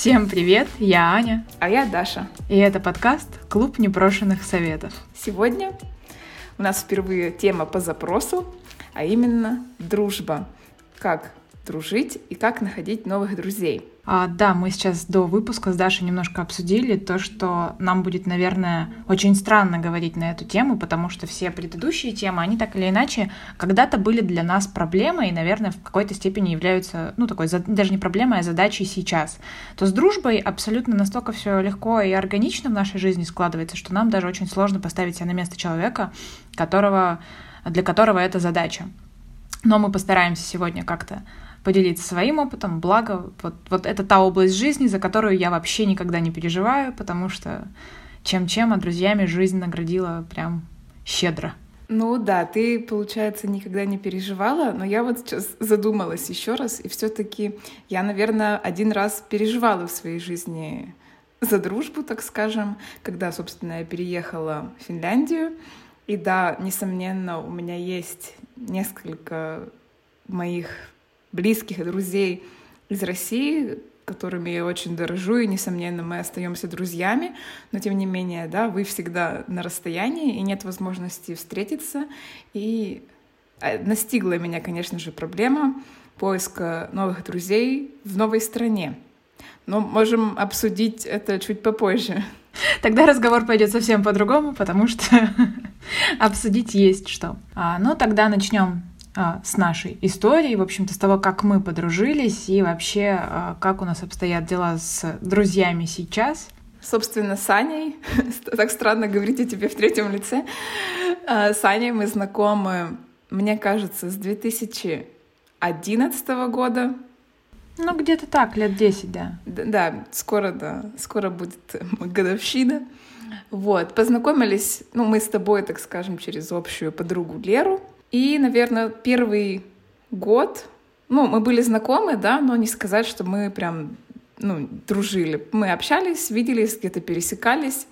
Всем привет, я Аня. А я Даша. И это подкаст «Клуб непрошенных советов». Сегодня у нас впервые тема по запросу, а именно дружба. Как дружить и как находить новых друзей. А, да, мы сейчас до выпуска с Дашей немножко обсудили то, что нам будет, наверное, очень странно говорить на эту тему, потому что все предыдущие темы, они так или иначе когда-то были для нас проблемой и, наверное, в какой-то степени являются, ну, такой, даже не проблемой, а задачей сейчас. То с дружбой абсолютно настолько все легко и органично в нашей жизни складывается, что нам даже очень сложно поставить себя на место человека, которого, для которого это задача. Но мы постараемся сегодня как-то поделиться своим опытом. Благо, вот, вот это та область жизни, за которую я вообще никогда не переживаю, потому что чем-чем, а друзьями жизнь наградила прям щедро. Ну да, ты, получается, никогда не переживала, но я вот сейчас задумалась еще раз, и все-таки я, наверное, один раз переживала в своей жизни за дружбу, так скажем, когда, собственно, я переехала в Финляндию. И да, несомненно, у меня есть несколько моих близких друзей из России, которыми я очень дорожу, и, несомненно, мы остаемся друзьями, но, тем не менее, да, вы всегда на расстоянии, и нет возможности встретиться, и а, настигла меня, конечно же, проблема поиска новых друзей в новой стране. Но можем обсудить это чуть попозже. Тогда разговор пойдет совсем по-другому, потому что обсудить есть что. А, ну, тогда начнем а, с нашей историей, в общем-то, с того, как мы подружились и вообще, а, как у нас обстоят дела с друзьями сейчас. Собственно, с Аней, так странно говорить о тебе в третьем лице, а, с Аней мы знакомы, мне кажется, с 2011 года. Ну, где-то так, лет 10, да. Да, да скоро, да, скоро будет годовщина. Вот, познакомились, ну, мы с тобой, так скажем, через общую подругу Леру, и, наверное, первый год, ну, мы были знакомы, да, но не сказать, что мы прям, ну, дружили. Мы общались, виделись, где-то пересекались.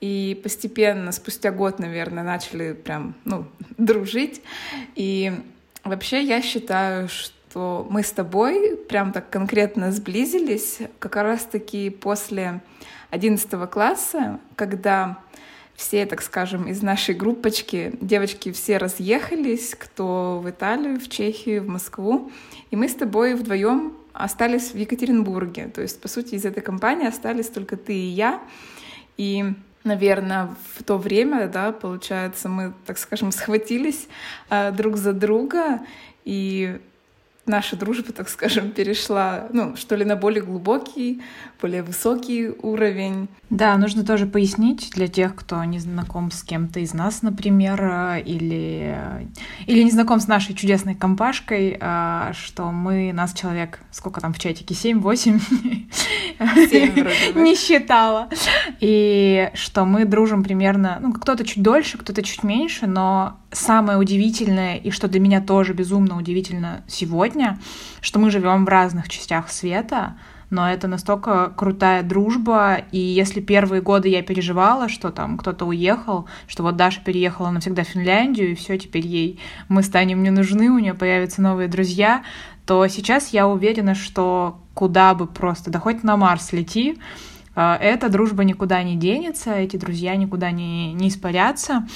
И постепенно, спустя год, наверное, начали прям, ну, дружить. И вообще я считаю, что мы с тобой прям так конкретно сблизились как раз-таки после 11 класса, когда все, так скажем, из нашей группочки, девочки все разъехались, кто в Италию, в Чехию, в Москву, и мы с тобой вдвоем остались в Екатеринбурге. То есть, по сути, из этой компании остались только ты и я. И наверное, в то время, да, получается, мы, так скажем, схватились э, друг за друга, и наша дружба, так скажем, перешла, ну, что ли, на более глубокий, более высокий уровень. Да, нужно тоже пояснить для тех, кто не знаком с кем-то из нас, например, или, или не знаком с нашей чудесной компашкой, а, что мы, нас человек, сколько там в чатике, 7-8? Не считала. И что мы дружим примерно, ну, кто-то чуть дольше, кто-то чуть меньше, но самое удивительное, и что для меня тоже безумно удивительно сегодня, что мы живем в разных частях света, но это настолько крутая дружба, и если первые годы я переживала, что там кто-то уехал, что вот Даша переехала навсегда в Финляндию, и все, теперь ей мы станем не нужны, у нее появятся новые друзья, то сейчас я уверена, что куда бы просто, да хоть на Марс лети, э, эта дружба никуда не денется, эти друзья никуда не, не испарятся.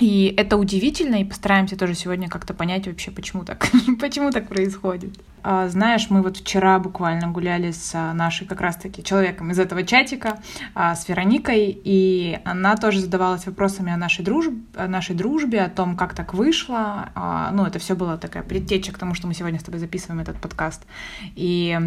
И это удивительно, и постараемся тоже сегодня как-то понять вообще, почему так, почему так происходит. А, знаешь, мы вот вчера буквально гуляли с а, нашей как раз-таки человеком из этого чатика, а, с Вероникой, и она тоже задавалась вопросами о нашей дружбе, о нашей дружбе, о том, как так вышло. А, ну, это все было такая предтеча к тому, что мы сегодня с тобой записываем этот подкаст. И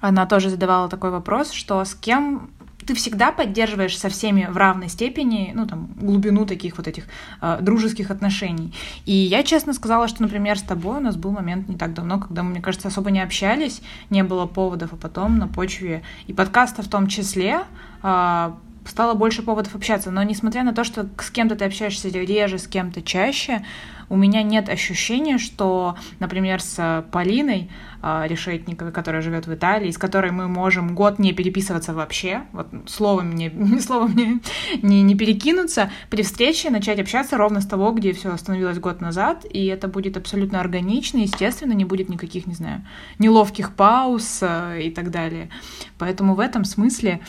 она тоже задавала такой вопрос, что с кем ты всегда поддерживаешь со всеми в равной степени, ну, там, глубину таких вот этих э, дружеских отношений. И я честно сказала, что, например, с тобой у нас был момент не так давно, когда мы, мне кажется, особо не общались, не было поводов, а потом на почве и подкаста в том числе э, стало больше поводов общаться. Но несмотря на то, что с кем-то ты общаешься реже, с кем-то чаще, у меня нет ощущения, что, например, с Полиной э, Решетниковой, которая живет в Италии, с которой мы можем год не переписываться вообще, вот словом мне, словом мне не, не перекинуться, при встрече начать общаться ровно с того, где все остановилось год назад, и это будет абсолютно органично, естественно, не будет никаких, не знаю, неловких пауз э, и так далее. Поэтому в этом смысле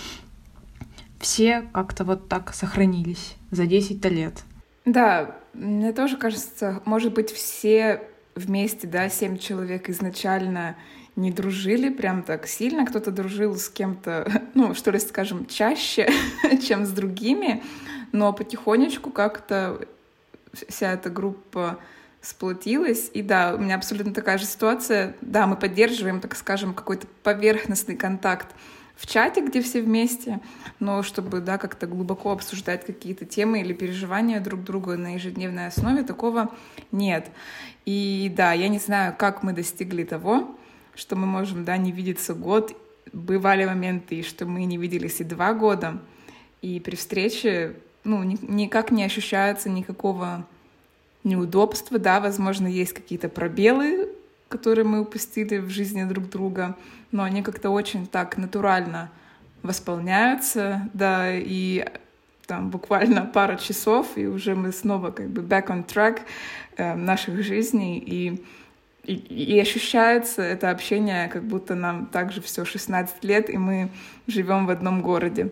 все как-то вот так сохранились за 10 лет. Да, мне тоже кажется, может быть, все вместе, да, семь человек изначально не дружили прям так сильно, кто-то дружил с кем-то, ну, что ли, скажем, чаще, чем с другими, но потихонечку как-то вся эта группа сплотилась. И да, у меня абсолютно такая же ситуация. Да, мы поддерживаем, так скажем, какой-то поверхностный контакт в чате, где все вместе, но чтобы, да, как-то глубоко обсуждать какие-то темы или переживания друг друга на ежедневной основе, такого нет. И да, я не знаю, как мы достигли того, что мы можем, да, не видеться год. Бывали моменты, что мы не виделись и два года, и при встрече, ну, ни, никак не ощущается никакого неудобства, да, возможно, есть какие-то пробелы которые мы упустили в жизни друг друга, но они как-то очень так натурально восполняются, да, и там буквально пара часов, и уже мы снова как бы back on track э, наших жизней, и, и, и ощущается это общение, как будто нам также все 16 лет, и мы живем в одном городе.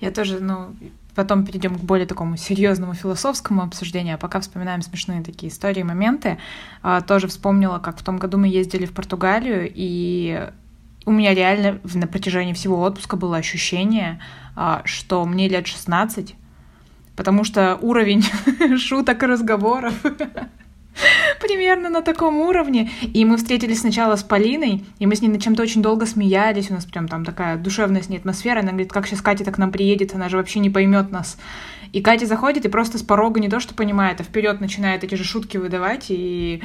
Я тоже, ну, потом перейдем к более такому серьезному философскому обсуждению, а пока вспоминаем смешные такие истории, моменты. А, тоже вспомнила, как в том году мы ездили в Португалию, и у меня реально на протяжении всего отпуска было ощущение, а, что мне лет 16, потому что уровень шуток и разговоров примерно на таком уровне. И мы встретились сначала с Полиной, и мы с ней на чем-то очень долго смеялись. У нас прям там такая душевная с ней атмосфера. Она говорит, как сейчас Катя так к нам приедет, она же вообще не поймет нас. И Катя заходит и просто с порога не то, что понимает, а вперед начинает эти же шутки выдавать. И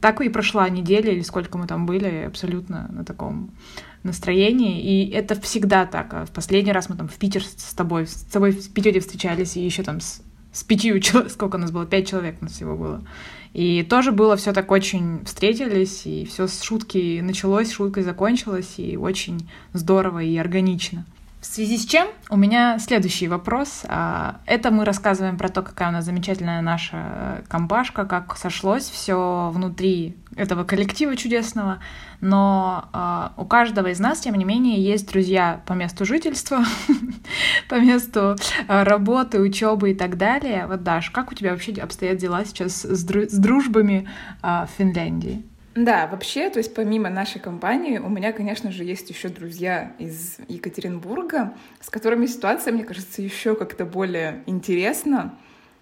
так и прошла неделя, или сколько мы там были, абсолютно на таком настроении. И это всегда так. А в последний раз мы там в Питер с тобой, с тобой в Питере встречались, и еще там с, с пятью сколько у нас было, пять человек у нас всего было. И тоже было все так очень встретились, и все с шутки началось, шуткой закончилось, и очень здорово и органично. В связи с чем у меня следующий вопрос. А, это мы рассказываем про то, какая у нас замечательная наша компашка, как сошлось все внутри этого коллектива чудесного. Но а, у каждого из нас, тем не менее, есть друзья по месту жительства, по месту а, работы, учебы и так далее. Вот, Даш, как у тебя вообще обстоят дела сейчас с дружбами в Финляндии? Да, вообще, то есть помимо нашей компании, у меня, конечно же, есть еще друзья из Екатеринбурга, с которыми ситуация, мне кажется, еще как-то более интересна.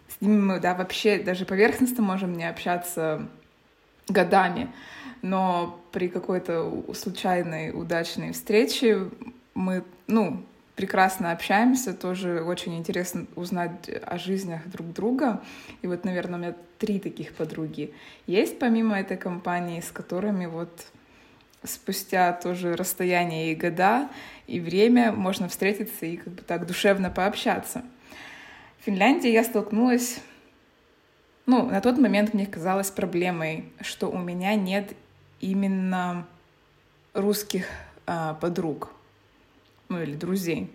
С ними мы, да, вообще даже поверхностно можем не общаться годами, но при какой-то случайной, удачной встрече мы, ну, прекрасно общаемся, тоже очень интересно узнать о жизнях друг друга. И вот, наверное, у меня три таких подруги есть, помимо этой компании, с которыми вот спустя тоже расстояние и года, и время можно встретиться и как бы так душевно пообщаться. В Финляндии я столкнулась, ну, на тот момент мне казалось проблемой, что у меня нет именно русских а, подруг ну или друзей.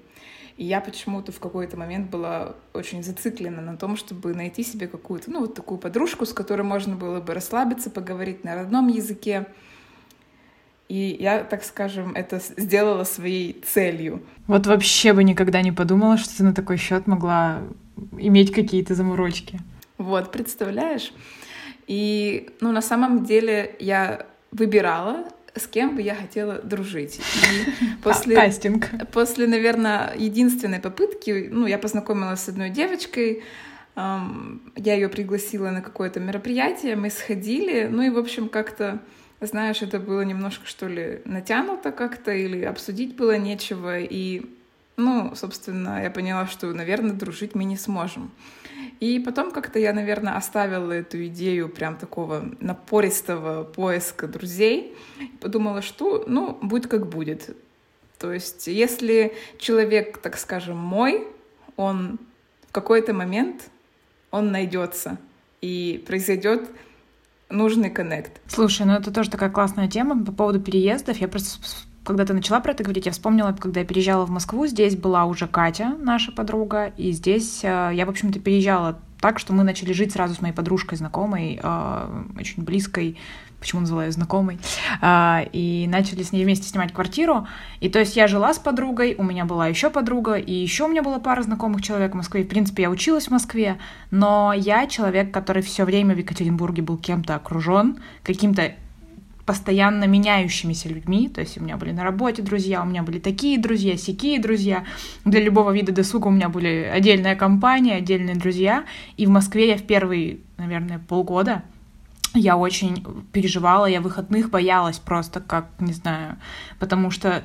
И я почему-то в какой-то момент была очень зациклена на том, чтобы найти себе какую-то, ну, вот такую подружку, с которой можно было бы расслабиться, поговорить на родном языке. И я, так скажем, это сделала своей целью. Вот вообще бы никогда не подумала, что ты на такой счет могла иметь какие-то заморочки. Вот, представляешь? И, ну, на самом деле я выбирала с кем бы я хотела дружить. И после, Кастинг. После, наверное, единственной попытки, ну, я познакомилась с одной девочкой, эм, я ее пригласила на какое-то мероприятие, мы сходили, ну и, в общем, как-то, знаешь, это было немножко, что ли, натянуто как-то, или обсудить было нечего, и, ну, собственно, я поняла, что, наверное, дружить мы не сможем. И потом как-то я, наверное, оставила эту идею прям такого напористого поиска друзей. Подумала, что, ну, будет как будет. То есть, если человек, так скажем, мой, он в какой-то момент он найдется и произойдет нужный коннект. Слушай, ну это тоже такая классная тема по поводу переездов. Я просто когда ты начала про это говорить, я вспомнила, когда я переезжала в Москву, здесь была уже Катя, наша подруга, и здесь э, я, в общем-то, переезжала так, что мы начали жить сразу с моей подружкой, знакомой, э, очень близкой, почему называю ее знакомой, э, и начали с ней вместе снимать квартиру. И то есть я жила с подругой, у меня была еще подруга, и еще у меня была пара знакомых человек в Москве. В принципе, я училась в Москве, но я человек, который все время в Екатеринбурге был кем-то окружен, каким-то постоянно меняющимися людьми. То есть у меня были на работе друзья, у меня были такие друзья, сякие друзья. Для любого вида досуга у меня были отдельная компания, отдельные друзья. И в Москве я в первые, наверное, полгода я очень переживала, я выходных боялась просто, как, не знаю, потому что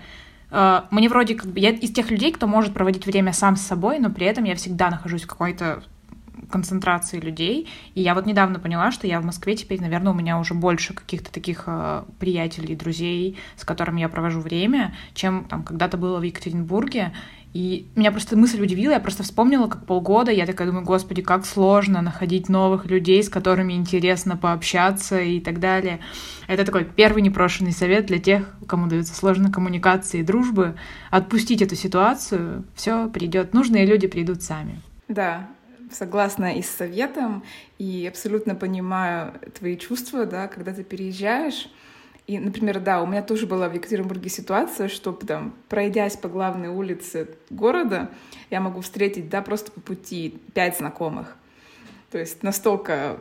э, мне вроде как бы... Я из тех людей, кто может проводить время сам с собой, но при этом я всегда нахожусь в какой-то концентрации людей. И я вот недавно поняла, что я в Москве теперь, наверное, у меня уже больше каких-то таких э, приятелей, друзей, с которыми я провожу время, чем там когда-то было в Екатеринбурге. И меня просто мысль удивила, я просто вспомнила, как полгода, я такая думаю, господи, как сложно находить новых людей, с которыми интересно пообщаться и так далее. Это такой первый непрошенный совет для тех, кому даются сложные коммуникации и дружбы. Отпустить эту ситуацию, все придет, нужные люди придут сами. Да, согласна и с советом, и абсолютно понимаю твои чувства, да, когда ты переезжаешь. И, например, да, у меня тоже была в Екатеринбурге ситуация, что там, пройдясь по главной улице города, я могу встретить, да, просто по пути пять знакомых. То есть настолько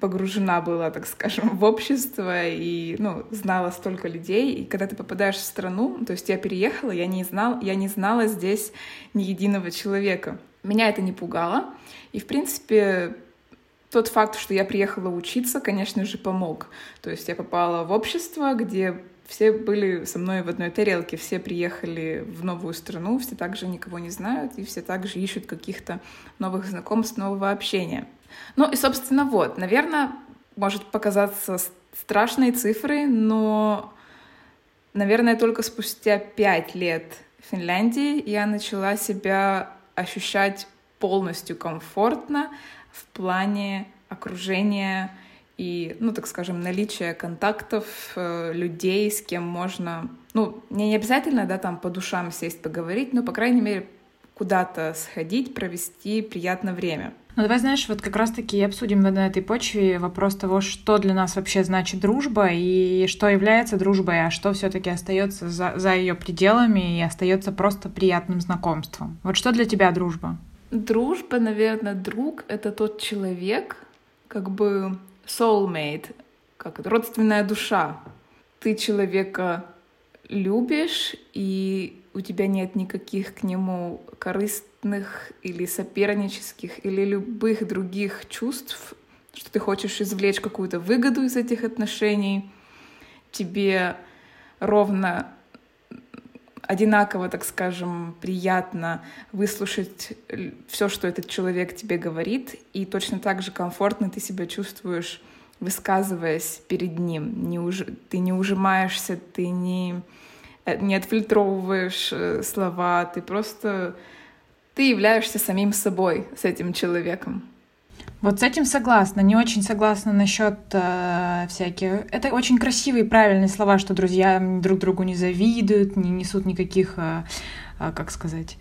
погружена была, так скажем, в общество и, ну, знала столько людей. И когда ты попадаешь в страну, то есть я переехала, я не, знал, я не знала здесь ни единого человека. Меня это не пугало. И, в принципе, тот факт, что я приехала учиться, конечно же, помог. То есть я попала в общество, где все были со мной в одной тарелке, все приехали в новую страну, все также никого не знают, и все также ищут каких-то новых знакомств, нового общения. Ну и, собственно, вот, наверное, может показаться страшной цифрой, но, наверное, только спустя пять лет Финляндии я начала себя ощущать полностью комфортно в плане окружения и, ну, так скажем, наличия контактов, э, людей, с кем можно, ну, не обязательно, да, там по душам сесть, поговорить, но, по крайней мере, куда-то сходить, провести приятное время. Ну давай, знаешь, вот как раз-таки обсудим на этой почве вопрос того, что для нас вообще значит дружба и что является дружбой, а что все-таки остается за, за ее пределами и остается просто приятным знакомством. Вот что для тебя дружба? Дружба, наверное, друг — это тот человек, как бы soulmate, как родственная душа. Ты человека любишь, и у тебя нет никаких к нему корыстных или сопернических или любых других чувств, что ты хочешь извлечь какую-то выгоду из этих отношений, тебе ровно одинаково, так скажем, приятно выслушать все, что этот человек тебе говорит, и точно так же комфортно ты себя чувствуешь, высказываясь перед ним. Не уж... Ты не ужимаешься, ты не не отфильтровываешь э, слова, ты просто ты являешься самим собой с этим человеком. Вот с этим согласна. Не очень согласна насчет э, всяких. Это очень красивые и правильные слова, что друзья друг другу не завидуют, не несут никаких, э, э, как сказать,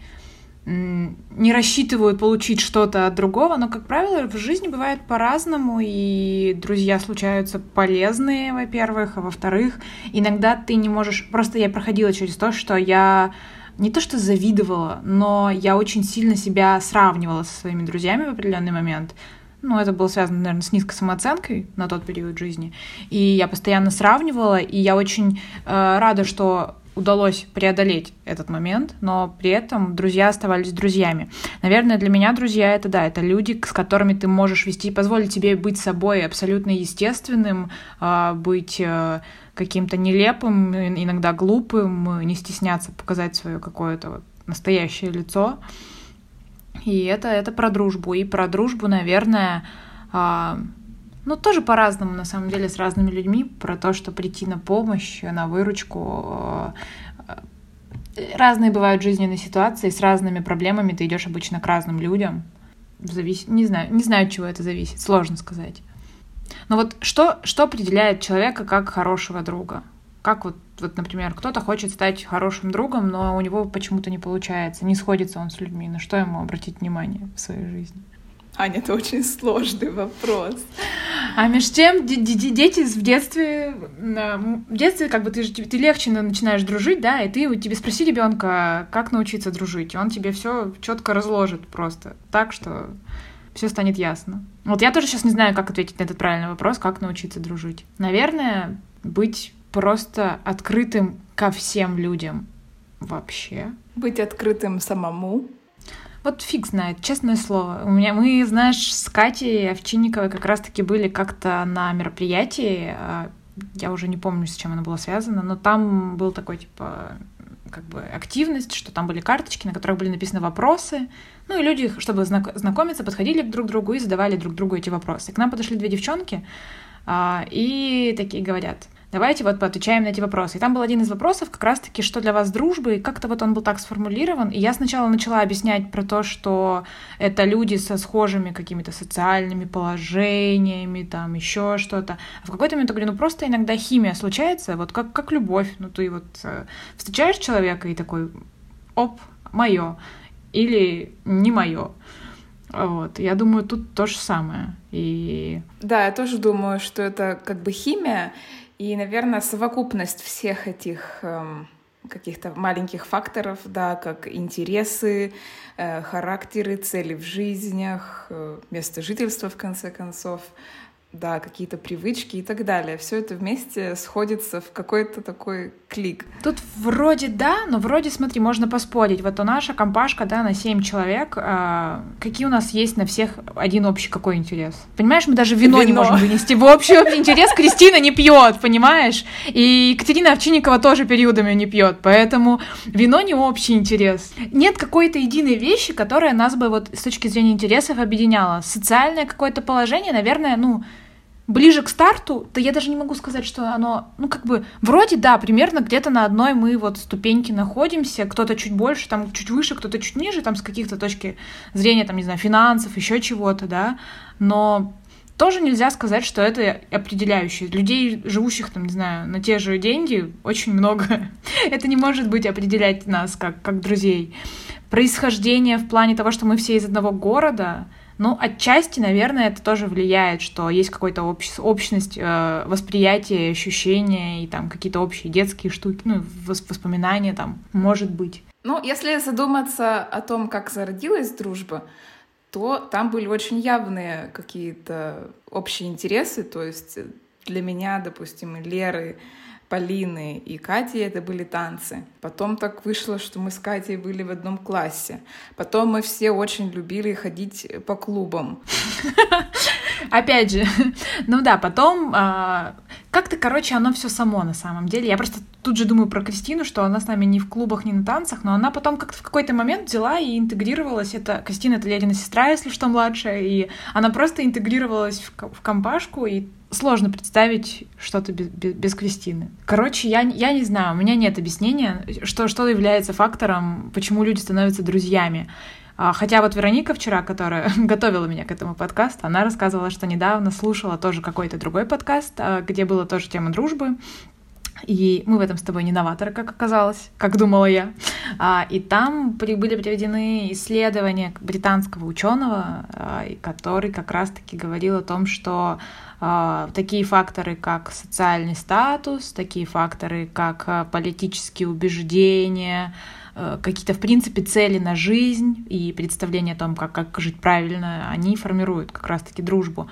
не рассчитывают получить что-то от другого, но, как правило, в жизни бывает по-разному, и друзья случаются полезные, во-первых, а во-вторых, иногда ты не можешь... Просто я проходила через то, что я не то что завидовала, но я очень сильно себя сравнивала со своими друзьями в определенный момент. Ну, это было связано, наверное, с низкой самооценкой на тот период жизни. И я постоянно сравнивала, и я очень э, рада, что удалось преодолеть этот момент, но при этом друзья оставались друзьями. Наверное, для меня друзья это да, это люди, с которыми ты можешь вести, позволить тебе быть собой абсолютно естественным, а, быть э, каким-то нелепым, иногда глупым, не стесняться показать свое какое-то вот настоящее лицо. И это, это про дружбу. И про дружбу, наверное, а, ну, тоже по-разному, на самом деле, с разными людьми, про то, что прийти на помощь, на выручку. Э, разные бывают жизненные ситуации, с разными проблемами ты идешь обычно к разным людям. Зависит, не знаю, не знаю, от чего это зависит, сложно сказать. Но вот что, что определяет человека как хорошего друга? Как вот, вот, например, кто-то хочет стать хорошим другом, но у него почему-то не получается, не сходится он с людьми. На что ему обратить внимание в своей жизни? Аня, это очень сложный вопрос. А между тем, дети в детстве, в детстве как бы ты, ты легче начинаешь дружить, да, и ты тебе спроси ребенка, как научиться дружить, и он тебе все четко разложит просто, так что все станет ясно. Вот я тоже сейчас не знаю, как ответить на этот правильный вопрос, как научиться дружить. Наверное, быть просто открытым ко всем людям вообще. Быть открытым самому. Вот фиг знает, честное слово. У меня мы, знаешь, с Катей Овчинниковой как раз-таки были как-то на мероприятии. А, я уже не помню, с чем оно было связано, но там был такой, типа, как бы активность, что там были карточки, на которых были написаны вопросы. Ну и люди, чтобы знакомиться, подходили друг к другу и задавали друг другу эти вопросы. К нам подошли две девчонки а, и такие говорят — Давайте вот поотвечаем на эти вопросы. И там был один из вопросов как раз-таки, что для вас дружба, и как-то вот он был так сформулирован. И я сначала начала объяснять про то, что это люди со схожими какими-то социальными положениями, там еще что-то. А в какой-то момент я говорю, ну просто иногда химия случается, вот как, как любовь. Ну ты вот э, встречаешь человека и такой, оп, мое. Или не мое. Вот. Я думаю, тут то же самое. И... Да, я тоже думаю, что это как бы химия, и, наверное, совокупность всех этих эм, каких-то маленьких факторов, да, как интересы, э, характеры, цели в жизнях, э, место жительства, в конце концов, да, какие-то привычки и так далее. Все это вместе сходится в какой-то такой клик. Тут вроде да, но вроде, смотри, можно поспорить. Вот у наша компашка, да, на 7 человек. А, какие у нас есть на всех один общий какой интерес? Понимаешь, мы даже вино, вино. не можем вынести. В общий интерес Кристина не пьет, понимаешь? И Екатерина Овчинникова тоже периодами не пьет, поэтому вино не общий интерес. Нет какой-то единой вещи, которая нас бы вот с точки зрения интересов объединяла. Социальное какое-то положение, наверное, ну, ближе к старту, то я даже не могу сказать, что оно, ну, как бы, вроде, да, примерно где-то на одной мы вот ступеньке находимся, кто-то чуть больше, там, чуть выше, кто-то чуть ниже, там, с каких-то точки зрения, там, не знаю, финансов, еще чего-то, да, но тоже нельзя сказать, что это определяющее. Людей, живущих, там, не знаю, на те же деньги, очень много. это не может быть определять нас как, как друзей. Происхождение в плане того, что мы все из одного города — ну, отчасти, наверное, это тоже влияет, что есть какая-то общ... общность э, восприятия, ощущения и там какие-то общие детские штуки, ну, воспоминания там, может быть. Ну, если задуматься о том, как зародилась дружба, то там были очень явные какие-то общие интересы, то есть для меня, допустим, и Леры, Полины и Кати это были танцы. Потом так вышло, что мы с Катей были в одном классе. Потом мы все очень любили ходить по клубам. Опять же, ну да, потом а, как-то, короче, оно все само на самом деле. Я просто тут же думаю про Кристину, что она с нами не в клубах, не на танцах, но она потом как-то в какой-то момент взяла и интегрировалась. Это Кристина, это Ледина сестра, если что, младшая, и она просто интегрировалась в, в компашку, и сложно представить что-то без, без, без Кристины. Короче, я, я не знаю, у меня нет объяснения, что, что является фактором, почему люди становятся друзьями. А, хотя вот Вероника вчера, которая готовила меня к этому подкасту, она рассказывала, что недавно слушала тоже какой-то другой подкаст, а, где была тоже тема дружбы. И мы в этом с тобой не новаторы, как оказалось, как думала я. А, и там были приведены исследования британского ученого, который как раз-таки говорил о том, что такие факторы, как социальный статус, такие факторы, как а, политические убеждения, а, какие-то, в принципе, цели на жизнь и представление о том, как, как жить правильно, они формируют как раз-таки дружбу.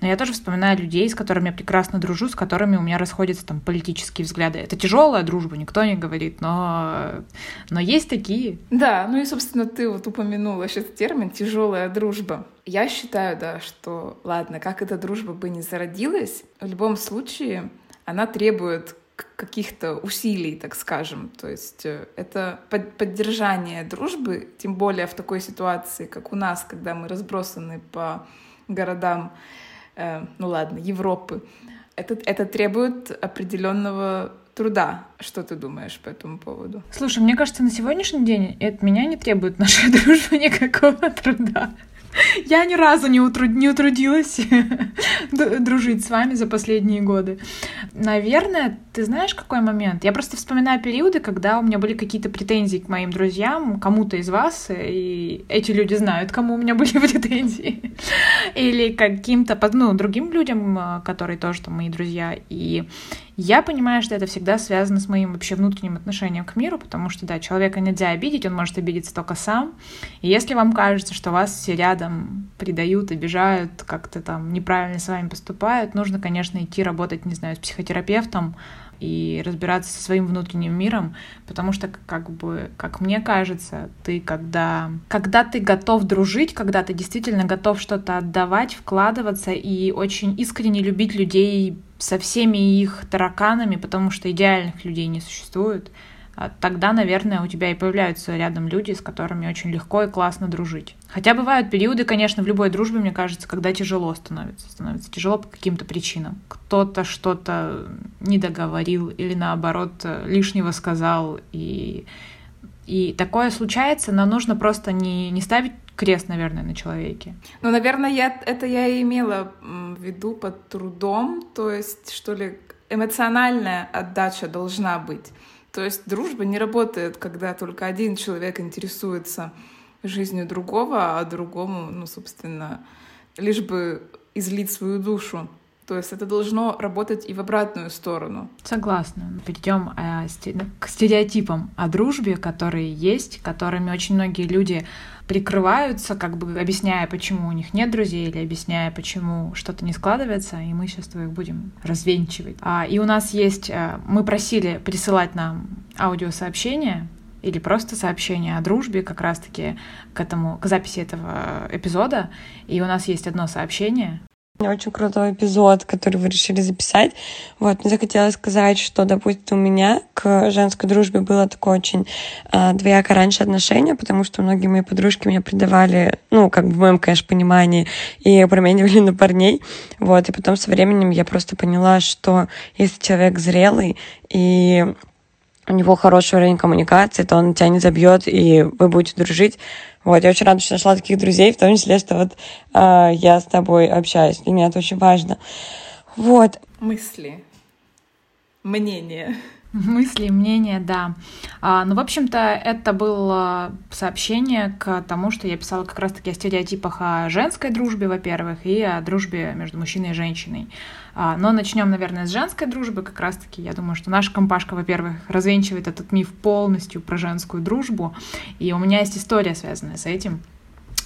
Но я тоже вспоминаю людей, с которыми я прекрасно дружу, с которыми у меня расходятся там политические взгляды. Это тяжелая дружба, никто не говорит, но, но есть такие. Да, ну и, собственно, ты вот упомянула сейчас термин «тяжелая дружба». Я считаю, да, что, ладно, как эта дружба бы не зародилась, в любом случае она требует каких-то усилий, так скажем. То есть э, это поддержание дружбы, тем более в такой ситуации, как у нас, когда мы разбросаны по городам э, ну ладно, Европы, это, это требует определенного труда. Что ты думаешь по этому поводу? Слушай, мне кажется, на сегодняшний день от меня не требует наша дружба никакого труда. Я ни разу не, утруд... не утрудилась дружить с вами за последние годы. Наверное, ты знаешь, какой момент? Я просто вспоминаю периоды, когда у меня были какие-то претензии к моим друзьям, кому-то из вас, и эти люди знают, кому у меня были претензии. Или каким-то, ну, другим людям, э, которые тоже там мои друзья. И я понимаю, что это всегда связано с моим вообще внутренним отношением к миру, потому что, да, человека нельзя обидеть, он может обидеться только сам. И если вам кажется, что вас все рядом предают, обижают, как-то там неправильно с вами поступают, нужно, конечно, идти работать, не знаю, с психотерапевтом, и разбираться со своим внутренним миром, потому что, как бы, как мне кажется, ты когда, когда ты готов дружить, когда ты действительно готов что-то отдавать, вкладываться и очень искренне любить людей со всеми их тараканами, потому что идеальных людей не существует, а тогда, наверное, у тебя и появляются рядом люди, с которыми очень легко и классно дружить. Хотя бывают периоды, конечно, в любой дружбе, мне кажется, когда тяжело становится. Становится тяжело по каким-то причинам. Кто-то что-то не договорил или, наоборот, лишнего сказал. И, и такое случается, но нужно просто не, не ставить крест, наверное, на человеке. Ну, наверное, я, это я и имела в виду под трудом, то есть, что ли, эмоциональная отдача должна быть. То есть дружба не работает, когда только один человек интересуется жизнью другого, а другому, ну, собственно, лишь бы излить свою душу. То есть это должно работать и в обратную сторону. Согласна. Перейдем э, к стереотипам о дружбе, которые есть, которыми очень многие люди прикрываются, как бы объясняя, почему у них нет друзей, или объясняя, почему что-то не складывается, и мы сейчас их будем развенчивать. А, и у нас есть, э, мы просили присылать нам аудиосообщения, или просто сообщение о дружбе как раз-таки к этому, к записи этого эпизода. И у нас есть одно сообщение, очень крутой эпизод, который вы решили записать. Вот, мне захотелось сказать, что, допустим, у меня к женской дружбе было такое очень э, двоякое раньше отношение, потому что многие мои подружки меня предавали, ну, как бы в моем, конечно, понимании, и променивали на парней. Вот, и потом со временем я просто поняла, что если человек зрелый и у него хороший уровень коммуникации, то он тебя не забьет, и вы будете дружить. Вот, я очень рада, что нашла таких друзей, в том числе, что вот э, я с тобой общаюсь. Для меня это очень важно. Вот. Мысли. Мнение. Мысли, мнения, да. А, ну, в общем-то, это было сообщение к тому, что я писала как раз-таки о стереотипах о женской дружбе, во-первых, и о дружбе между мужчиной и женщиной. А, но начнем, наверное, с женской дружбы. Как раз-таки, я думаю, что наша компашка, во-первых, развенчивает этот миф полностью про женскую дружбу. И у меня есть история, связанная с этим.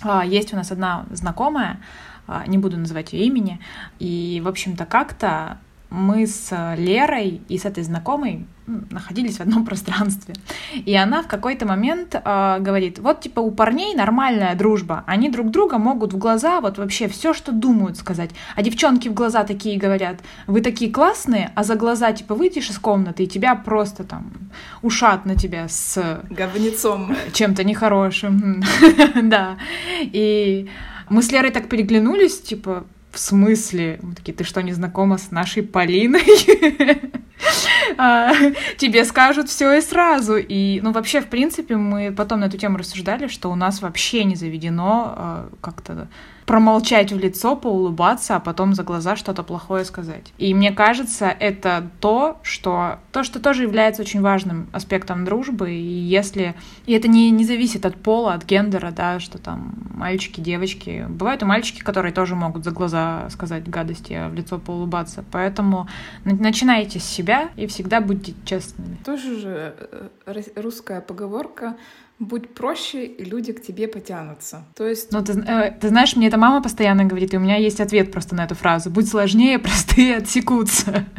А, есть у нас одна знакомая, а, не буду называть ее имени, и, в общем-то, как-то мы с Лерой и с этой знакомой находились в одном пространстве. И она в какой-то момент э, говорит, вот типа у парней нормальная дружба, они друг друга могут в глаза вот вообще все, что думают сказать. А девчонки в глаза такие говорят, вы такие классные, а за глаза типа выйдешь из комнаты, и тебя просто там ушат на тебя с... Говнецом. Чем-то нехорошим. Да. И мы с Лерой так переглянулись, типа, в смысле? Мы такие, ты что, не знакома с нашей Полиной? А, тебе скажут все и сразу. И, ну, вообще, в принципе, мы потом на эту тему рассуждали, что у нас вообще не заведено а, как-то промолчать в лицо, поулыбаться, а потом за глаза что-то плохое сказать. И мне кажется, это то, что, то, что тоже является очень важным аспектом дружбы. И если... И это не, не зависит от пола, от гендера, да, что там мальчики, девочки. Бывают и мальчики, которые тоже могут за глаза сказать гадости, а в лицо поулыбаться. Поэтому начинайте с себя и всегда будьте честными. Тоже же э, русская поговорка будь проще, и люди к тебе потянутся. То есть... Ну, ты, э, ты знаешь, мне эта мама постоянно говорит, и у меня есть ответ просто на эту фразу. Будь сложнее, простые отсекутся.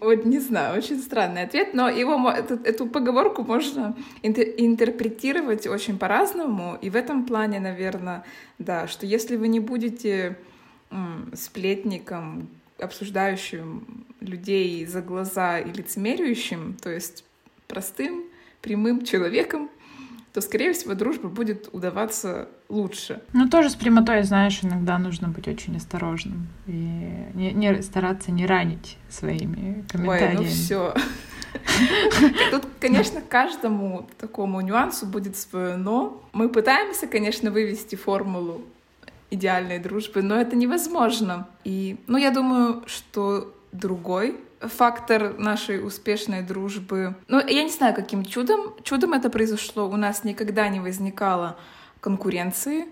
Вот не знаю, очень странный ответ, но его, эту, эту поговорку можно интерпретировать очень по-разному. И в этом плане, наверное, да, что если вы не будете м, сплетником, обсуждающим людей за глаза и лицемерящим, то есть простым, прямым человеком, то, скорее всего, дружба будет удаваться лучше. Ну, тоже с прямотой, знаешь, иногда нужно быть очень осторожным и не, не стараться не ранить своими комментариями. Ой, ну все. Тут, конечно, каждому такому нюансу будет свое но. Мы пытаемся, конечно, вывести формулу идеальной дружбы, но это невозможно. И, ну, я думаю, что другой фактор нашей успешной дружбы. Ну, я не знаю, каким чудом. Чудом это произошло. У нас никогда не возникало конкуренции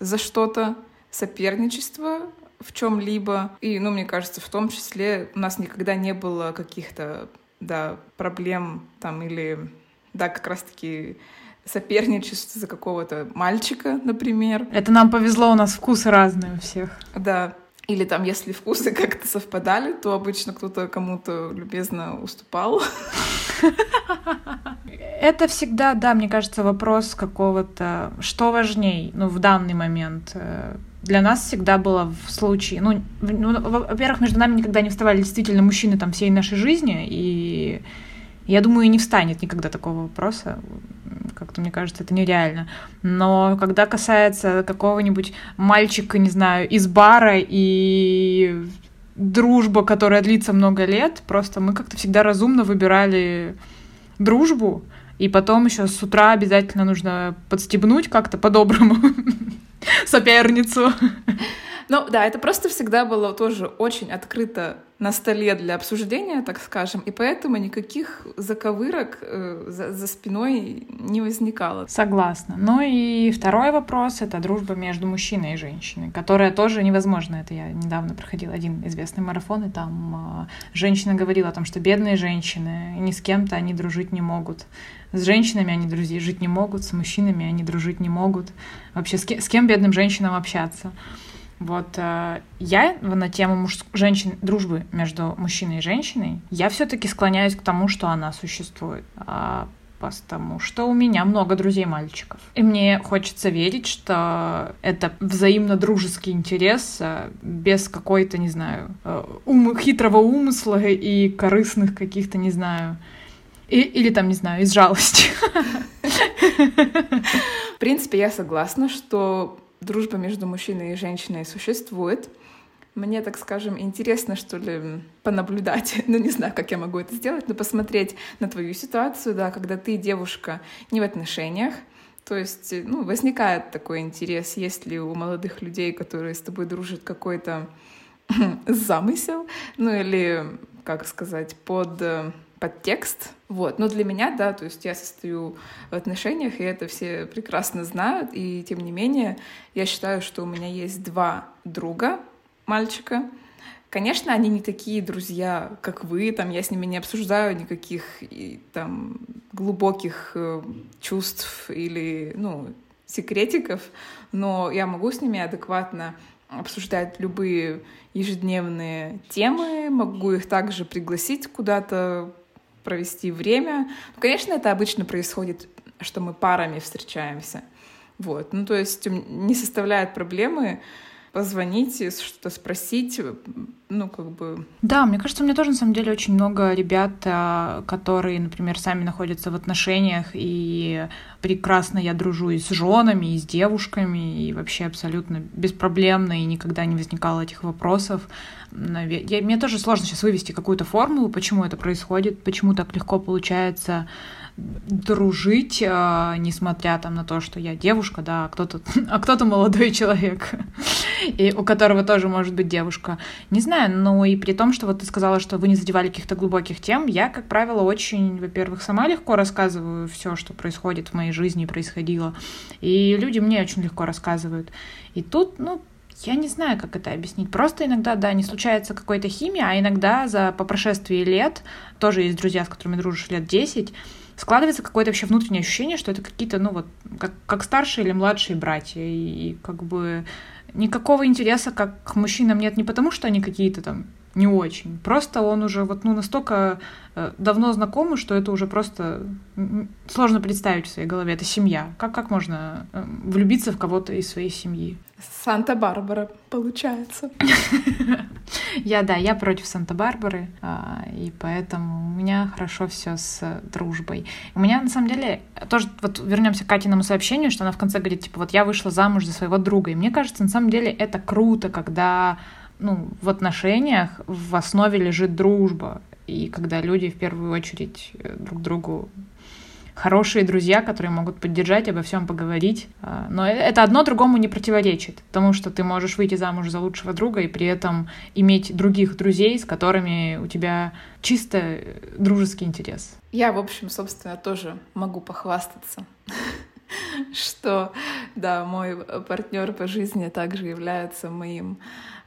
за что-то, соперничества в чем-либо. И, ну, мне кажется, в том числе у нас никогда не было каких-то, да, проблем там или, да, как раз-таки соперничество за какого-то мальчика, например. Это нам повезло, у нас вкусы разные у всех. Да, или там, если вкусы как-то совпадали, то обычно кто-то кому-то любезно уступал. Это всегда, да, мне кажется, вопрос какого-то, что важней, ну, в данный момент. Э, для нас всегда было в случае, ну, ну во-первых, между нами никогда не вставали действительно мужчины там всей нашей жизни, и я думаю, и не встанет никогда такого вопроса. Как-то, мне кажется, это нереально. Но когда касается какого-нибудь мальчика, не знаю, из бара и дружба, которая длится много лет, просто мы как-то всегда разумно выбирали дружбу, и потом еще с утра обязательно нужно подстебнуть как-то по-доброму соперницу. Ну да, это просто всегда было тоже очень открыто на столе для обсуждения, так скажем, и поэтому никаких заковырок э, за, за спиной не возникало. Согласна. Ну и второй вопрос — это дружба между мужчиной и женщиной, которая тоже невозможна. Это я недавно проходила один известный марафон, и там э, женщина говорила о том, что бедные женщины, ни с кем-то они дружить не могут. С женщинами они друзей жить не могут, с мужчинами они дружить не могут. Вообще, с кем, с кем бедным женщинам общаться? Вот э, я на тему муж... женщин, дружбы между мужчиной и женщиной, я все-таки склоняюсь к тому, что она существует. А потому что у меня много друзей мальчиков. И мне хочется верить, что это взаимно дружеский интерес э, без какой-то, не знаю, э, ум, хитрого умысла и корыстных каких-то, не знаю, и, или там, не знаю, из жалости. В принципе, я согласна, что дружба между мужчиной и женщиной существует. Мне, так скажем, интересно, что ли, понаблюдать, ну, не знаю, как я могу это сделать, но посмотреть на твою ситуацию, да, когда ты девушка не в отношениях, то есть, ну, возникает такой интерес, есть ли у молодых людей, которые с тобой дружат, какой-то замысел, ну, или, как сказать, под э, подтекст. Вот. Но для меня, да, то есть я состою в отношениях, и это все прекрасно знают, и тем не менее я считаю, что у меня есть два друга, мальчика. Конечно, они не такие друзья, как вы, там я с ними не обсуждаю никаких и, там глубоких э, чувств или, ну, секретиков, но я могу с ними адекватно обсуждать любые ежедневные темы, могу их также пригласить куда-то провести время. Ну, конечно, это обычно происходит, что мы парами встречаемся. Вот. Ну, то есть не составляет проблемы позвонить, что-то спросить, ну, как бы... Да, мне кажется, у меня тоже, на самом деле, очень много ребят, а, которые, например, сами находятся в отношениях, и прекрасно я дружу и с женами, и с девушками, и вообще абсолютно беспроблемно, и никогда не возникало этих вопросов. Мне тоже сложно сейчас вывести какую-то формулу, почему это происходит, почему так легко получается дружить, э, несмотря там на то, что я девушка, да, а кто-то, а кто-то молодой человек, и у которого тоже может быть девушка. Не знаю, но и при том, что вот ты сказала, что вы не задевали каких-то глубоких тем, я, как правило, очень, во-первых, сама легко рассказываю все, что происходит в моей жизни, происходило, и люди мне очень легко рассказывают. И тут, ну, я не знаю, как это объяснить. Просто иногда, да, не случается какой-то химия, а иногда за по прошествии лет, тоже есть друзья, с которыми дружишь лет 10, складывается какое-то вообще внутреннее ощущение, что это какие-то, ну вот, как, как старшие или младшие братья. И, и как бы никакого интереса как к мужчинам нет не потому, что они какие-то там не очень. Просто он уже вот ну настолько э, давно знакомый, что это уже просто сложно представить в своей голове. Это семья. Как, как можно э, влюбиться в кого-то из своей семьи? Санта-Барбара, получается. Я, да, я против Санта-Барбары, а, и поэтому у меня хорошо все с дружбой. У меня, на самом деле, тоже, вот вернемся к Катиному сообщению, что она в конце говорит, типа, вот я вышла замуж за своего друга. И мне кажется, на самом деле, это круто, когда ну, в отношениях в основе лежит дружба. И когда люди в первую очередь э, друг другу хорошие друзья, которые могут поддержать, обо всем поговорить. А, но э, это одно другому не противоречит, потому что ты можешь выйти замуж за лучшего друга и при этом иметь других друзей, с которыми у тебя чисто э, дружеский интерес. Я, в общем, собственно, тоже могу похвастаться что, да, мой партнер по жизни также является моим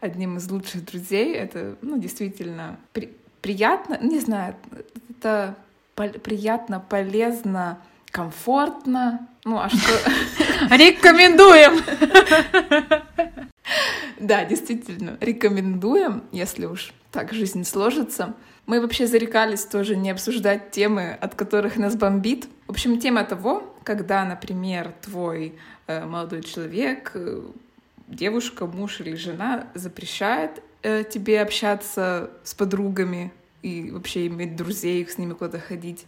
одним из лучших друзей. Это, ну, действительно при приятно, не знаю, это приятно, полезно, комфортно. Ну, а что... Рекомендуем! Да, действительно, рекомендуем, если уж так жизнь сложится. Мы вообще зарекались тоже не обсуждать темы, от которых нас бомбит. В общем, тема того, когда, например, твой э, молодой человек, э, девушка, муж или жена запрещает э, тебе общаться с подругами, и вообще иметь друзей, с ними куда-то ходить.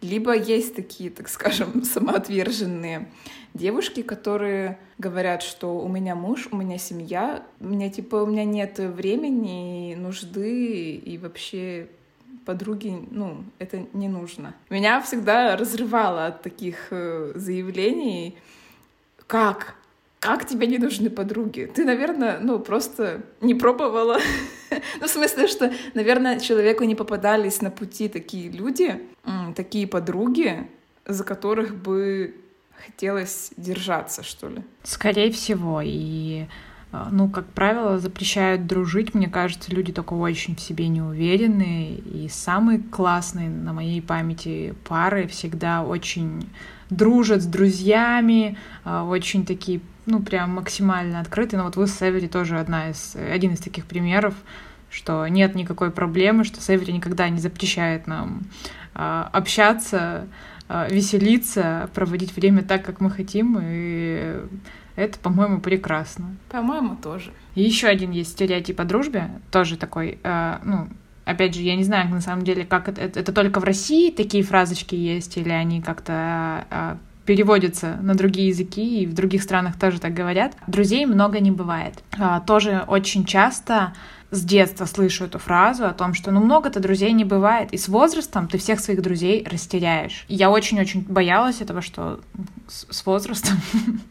Либо есть такие, так скажем, самоотверженные девушки, которые говорят, что у меня муж, у меня семья, у меня типа у меня нет времени, нужды и вообще подруги, ну, это не нужно. Меня всегда разрывало от таких э, заявлений. Как? Как тебе не нужны подруги? Ты, наверное, ну, просто не пробовала. ну, в смысле, что, наверное, человеку не попадались на пути такие люди, такие подруги, за которых бы хотелось держаться, что ли. Скорее всего. И а, ну, как правило, запрещают дружить. Мне кажется, люди только очень в себе не уверены. И самые классные на моей памяти пары всегда очень дружат с друзьями, а, очень такие, ну, прям максимально открытые. Но вот вы с Севери тоже одна из, один из таких примеров, что нет никакой проблемы, что Севери никогда не запрещает нам а, общаться, веселиться, проводить время так, как мы хотим, и это, по-моему, прекрасно. По-моему, тоже. И еще один есть стереотип о дружбе, тоже такой, э, ну, опять же, я не знаю, на самом деле, как это, это, это только в России такие фразочки есть, или они как-то э, переводятся на другие языки, и в других странах тоже так говорят. Друзей много не бывает. Э, тоже очень часто с детства слышу эту фразу о том, что ну много-то друзей не бывает, и с возрастом ты всех своих друзей растеряешь. я очень-очень боялась этого, что с, с возрастом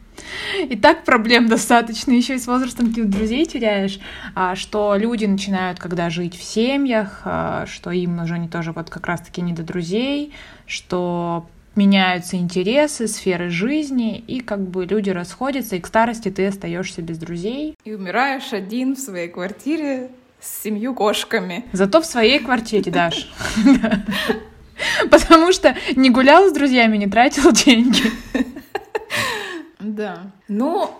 и так проблем достаточно, еще и с возрастом ты друзей теряешь, а, что люди начинают, когда жить в семьях, а, что им уже не тоже вот как раз-таки не до друзей, что меняются интересы, сферы жизни, и как бы люди расходятся, и к старости ты остаешься без друзей. И умираешь один в своей квартире с семью кошками. Зато в своей квартире, Даш. Потому что не гулял с друзьями, не тратил деньги. Да. Ну,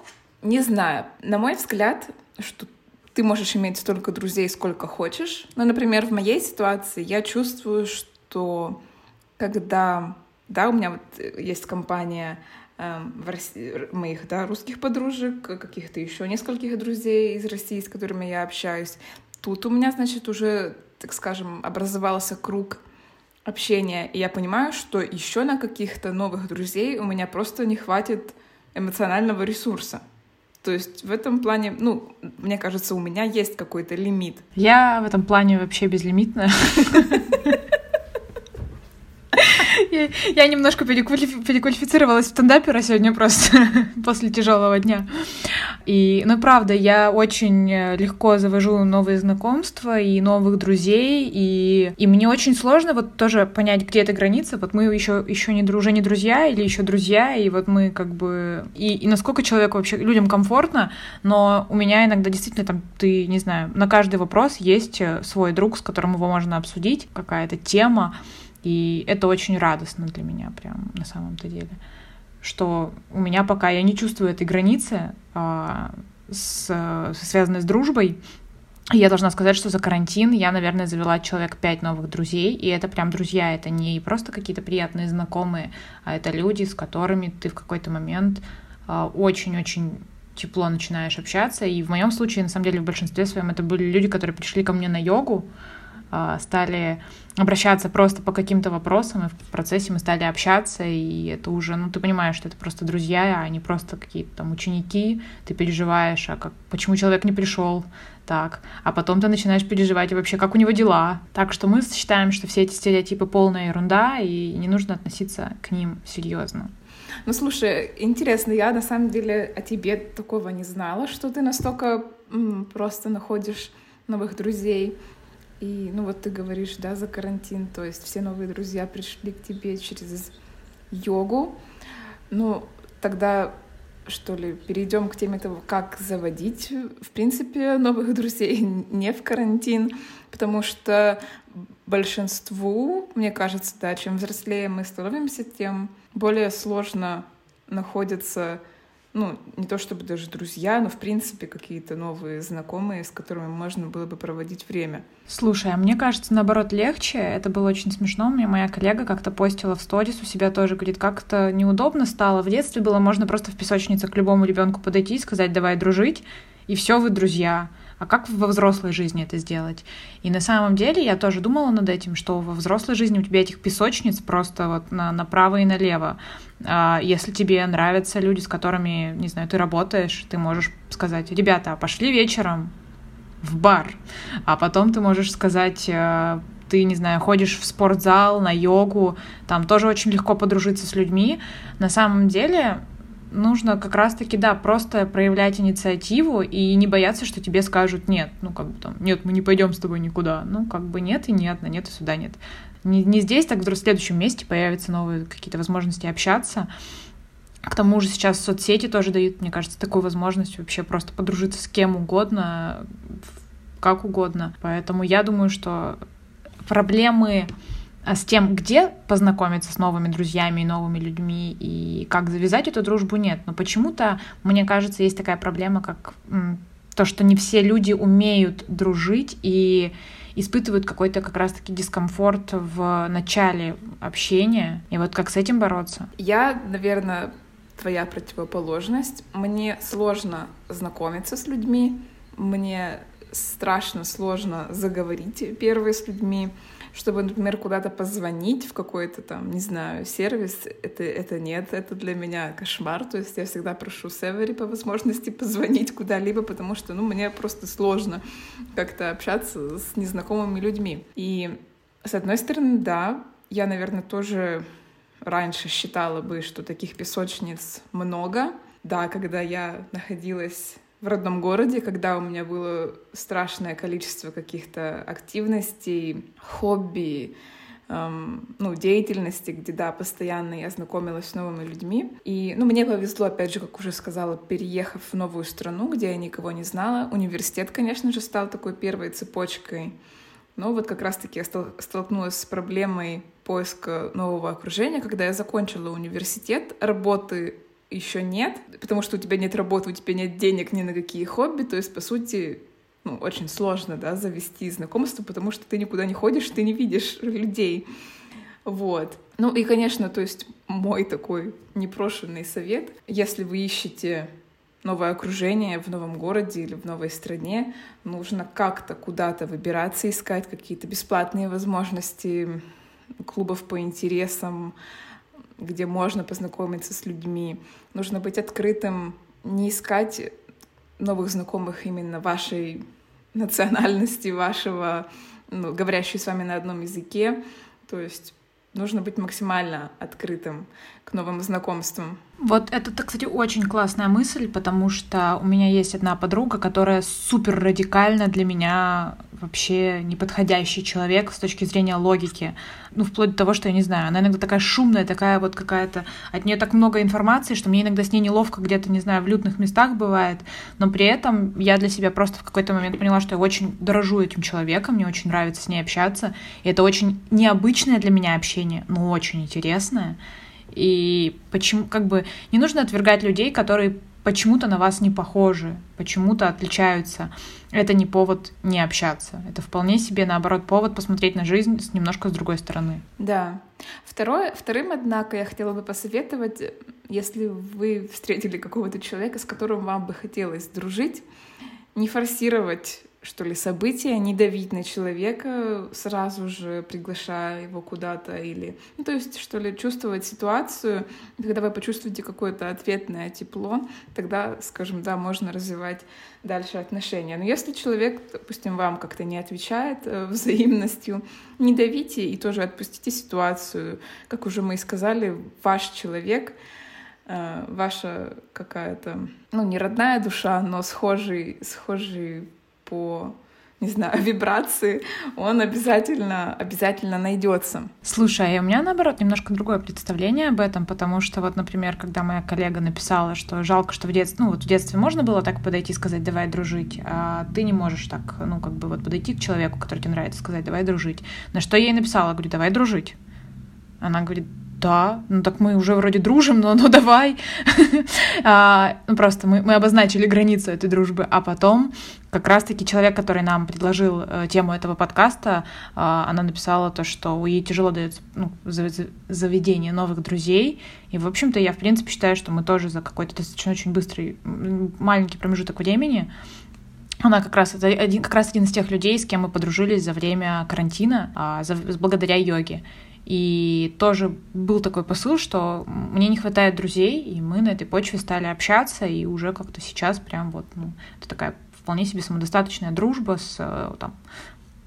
не знаю. На мой взгляд, что ты можешь иметь столько друзей, сколько хочешь. Но, например, в моей ситуации я чувствую, что когда, да, у меня вот есть компания э, в России, моих, да, русских подружек, каких-то еще нескольких друзей из России, с которыми я общаюсь. Тут у меня, значит, уже, так скажем, образовался круг общения, и я понимаю, что еще на каких-то новых друзей у меня просто не хватит эмоционального ресурса. То есть в этом плане, ну, мне кажется, у меня есть какой-то лимит. Я в этом плане вообще безлимитная. Я немножко переквалифицировалась в стендапера сегодня просто после тяжелого дня. И, ну, правда, я очень э, легко завожу новые знакомства и новых друзей, и, и мне очень сложно вот тоже понять, где эта граница. Вот мы еще, еще не, уже не друзья или еще друзья, и вот мы как бы... И, и насколько человеку вообще, людям комфортно, но у меня иногда действительно там, ты, не знаю, на каждый вопрос есть э, свой друг, с которым его можно обсудить, какая-то тема, и это очень радостно для меня, прям на самом-то деле. Что у меня пока я не чувствую этой границы, а, связанной с дружбой. Я должна сказать, что за карантин я, наверное, завела человек пять новых друзей, и это прям друзья, это не просто какие-то приятные знакомые, а это люди, с которыми ты в какой-то момент а, очень-очень тепло начинаешь общаться. И в моем случае, на самом деле, в большинстве своем это были люди, которые пришли ко мне на йогу, стали обращаться просто по каким-то вопросам, и в процессе мы стали общаться, и это уже, ну, ты понимаешь, что это просто друзья, а не просто какие-то там ученики, ты переживаешь, а как, почему человек не пришел, так, а потом ты начинаешь переживать вообще, как у него дела. Так что мы считаем, что все эти стереотипы полная ерунда, и не нужно относиться к ним серьезно. Ну, слушай, интересно, я на самом деле о тебе такого не знала, что ты настолько м, просто находишь новых друзей. И, ну вот ты говоришь, да, за карантин, то есть все новые друзья пришли к тебе через йогу. Ну, тогда что ли, перейдем к теме того, как заводить, в принципе, новых друзей не в карантин, потому что большинству, мне кажется, да, чем взрослее мы становимся, тем более сложно находятся ну, не то чтобы даже друзья, но, в принципе, какие-то новые знакомые, с которыми можно было бы проводить время. Слушай, а мне кажется, наоборот, легче. Это было очень смешно. Мне моя коллега как-то постила в сторис у себя тоже, говорит, как-то неудобно стало. В детстве было можно просто в песочнице к любому ребенку подойти и сказать, давай дружить, и все, вы друзья а как во взрослой жизни это сделать? И на самом деле я тоже думала над этим, что во взрослой жизни у тебя этих песочниц просто вот на, направо и налево. А если тебе нравятся люди, с которыми, не знаю, ты работаешь, ты можешь сказать, ребята, пошли вечером в бар, а потом ты можешь сказать, э, ты, не знаю, ходишь в спортзал, на йогу, там тоже очень легко подружиться с людьми. На самом деле нужно как раз-таки, да, просто проявлять инициативу и не бояться, что тебе скажут нет. Ну, как бы там, нет, мы не пойдем с тобой никуда. Ну, как бы нет и нет, на нет и сюда нет. Не, не здесь, так в следующем месте появятся новые какие-то возможности общаться. К тому же сейчас соцсети тоже дают, мне кажется, такую возможность вообще просто подружиться с кем угодно, как угодно. Поэтому я думаю, что проблемы с тем, где познакомиться с новыми друзьями и новыми людьми, и как завязать эту дружбу, нет. Но почему-то, мне кажется, есть такая проблема, как то, что не все люди умеют дружить и испытывают какой-то как раз-таки дискомфорт в начале общения. И вот как с этим бороться? Я, наверное, твоя противоположность. Мне сложно знакомиться с людьми, мне страшно сложно заговорить первые с людьми чтобы, например, куда-то позвонить в какой-то там, не знаю, сервис, это, это нет, это для меня кошмар. То есть я всегда прошу Севери по возможности позвонить куда-либо, потому что, ну, мне просто сложно как-то общаться с незнакомыми людьми. И, с одной стороны, да, я, наверное, тоже раньше считала бы, что таких песочниц много. Да, когда я находилась в родном городе, когда у меня было страшное количество каких-то активностей, хобби, эм, ну, деятельности, где, да, постоянно я знакомилась с новыми людьми. И, ну, мне повезло, опять же, как уже сказала, переехав в новую страну, где я никого не знала. Университет, конечно же, стал такой первой цепочкой. Но вот как раз-таки я столкнулась с проблемой поиска нового окружения, когда я закончила университет, работы еще нет, потому что у тебя нет работы, у тебя нет денег ни на какие хобби, то есть, по сути, ну, очень сложно, да, завести знакомство, потому что ты никуда не ходишь, ты не видишь людей. Вот. Ну и, конечно, то есть мой такой непрошенный совет, если вы ищете новое окружение в новом городе или в новой стране, нужно как-то куда-то выбираться, искать какие-то бесплатные возможности клубов по интересам, где можно познакомиться с людьми. Нужно быть открытым, не искать новых знакомых именно вашей национальности, вашего, ну, говорящей с вами на одном языке. То есть нужно быть максимально открытым к новым знакомствам. Вот это, кстати, очень классная мысль, потому что у меня есть одна подруга, которая супер радикально для меня вообще неподходящий человек с точки зрения логики. Ну, вплоть до того, что я не знаю, она иногда такая шумная, такая вот какая-то... От нее так много информации, что мне иногда с ней неловко где-то, не знаю, в лютных местах бывает. Но при этом я для себя просто в какой-то момент поняла, что я очень дорожу этим человеком, мне очень нравится с ней общаться. И это очень необычное для меня общение, но очень интересное. И почему, как бы, не нужно отвергать людей, которые почему-то на вас не похожи, почему-то отличаются. Это не повод не общаться. Это вполне себе, наоборот, повод посмотреть на жизнь с немножко с другой стороны. Да. Второе, вторым, однако, я хотела бы посоветовать, если вы встретили какого-то человека, с которым вам бы хотелось дружить, не форсировать что ли, события, не давить на человека, сразу же приглашая его куда-то или... Ну, то есть, что ли, чувствовать ситуацию, когда вы почувствуете какое-то ответное тепло, тогда, скажем, да, можно развивать дальше отношения. Но если человек, допустим, вам как-то не отвечает э, взаимностью, не давите и тоже отпустите ситуацию. Как уже мы и сказали, ваш человек э, — ваша какая-то, ну, не родная душа, но схожий, схожий по не знаю, вибрации, он обязательно, обязательно найдется. Слушай, а у меня, наоборот, немножко другое представление об этом, потому что вот, например, когда моя коллега написала, что жалко, что в детстве, ну вот в детстве можно было так подойти и сказать, давай дружить, а ты не можешь так, ну как бы вот подойти к человеку, который тебе нравится, сказать, давай дружить. На что я ей написала, говорю, давай дружить. Она говорит, да, ну так мы уже вроде дружим, но ну давай. а, ну просто мы, мы обозначили границу этой дружбы, а потом как раз-таки человек, который нам предложил э, тему этого подкаста, э, она написала то, что ей тяжело дается ну, заведение новых друзей, и, в общем-то, я, в принципе, считаю, что мы тоже за какой-то достаточно очень быстрый, маленький промежуток времени она как раз, это один, как раз один из тех людей, с кем мы подружились за время карантина, а, за, благодаря йоге. И тоже был такой посыл, что мне не хватает друзей, и мы на этой почве стали общаться, и уже как-то сейчас прям вот, ну, это такая вполне себе самодостаточная дружба с э, там,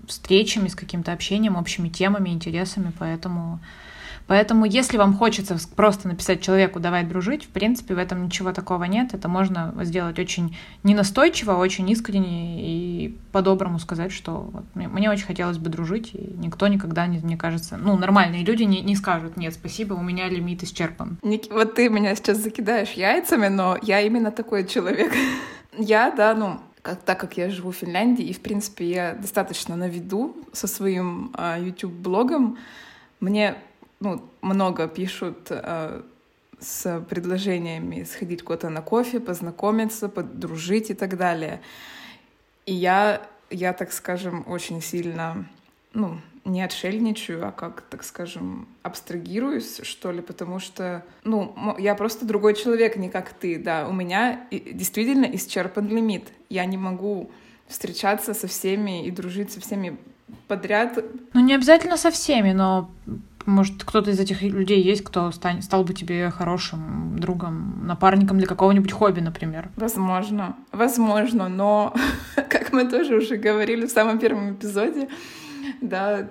встречами, с каким-то общением, общими темами, интересами, поэтому Поэтому, если вам хочется просто написать человеку «давай дружить», в принципе, в этом ничего такого нет. Это можно сделать очень ненастойчиво, очень искренне и по-доброму сказать, что вот, мне, мне очень хотелось бы дружить, и никто никогда, не, мне кажется, ну, нормальные люди не, не скажут «нет, спасибо, у меня лимит исчерпан». Вот ты меня сейчас закидаешь яйцами, но я именно такой человек. Я, да, ну, как, так как я живу в Финляндии, и, в принципе, я достаточно на виду со своим э, YouTube-блогом, мне ну, много пишут э, с предложениями сходить куда-то на кофе, познакомиться, подружить и так далее. И я, я, так скажем, очень сильно, ну, не отшельничаю, а как, так скажем, абстрагируюсь, что ли, потому что, ну, я просто другой человек, не как ты, да. У меня действительно исчерпан лимит. Я не могу встречаться со всеми и дружить со всеми подряд. Ну, не обязательно со всеми, но может, кто-то из этих людей есть, кто стань, стал бы тебе хорошим другом, напарником для какого-нибудь хобби, например? Возможно, возможно, но, как мы тоже уже говорили в самом первом эпизоде, да,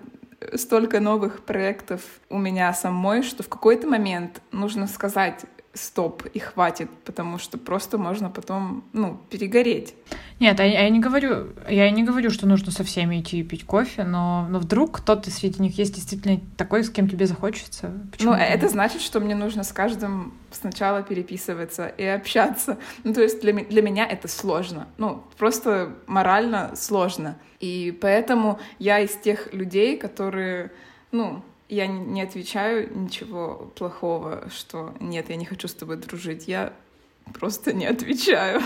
столько новых проектов у меня самой, что в какой-то момент нужно сказать стоп и хватит, потому что просто можно потом, ну, перегореть. Нет, я, я не говорю, я не говорю, что нужно со всеми идти и пить кофе, но, но вдруг кто-то среди них есть действительно такой, с кем тебе захочется. Почему? Ну, это значит, что мне нужно с каждым сначала переписываться и общаться. Ну, то есть для, для меня это сложно. Ну, просто морально сложно. И поэтому я из тех людей, которые, ну, я не отвечаю ничего плохого, что нет, я не хочу с тобой дружить. Я просто не отвечаю.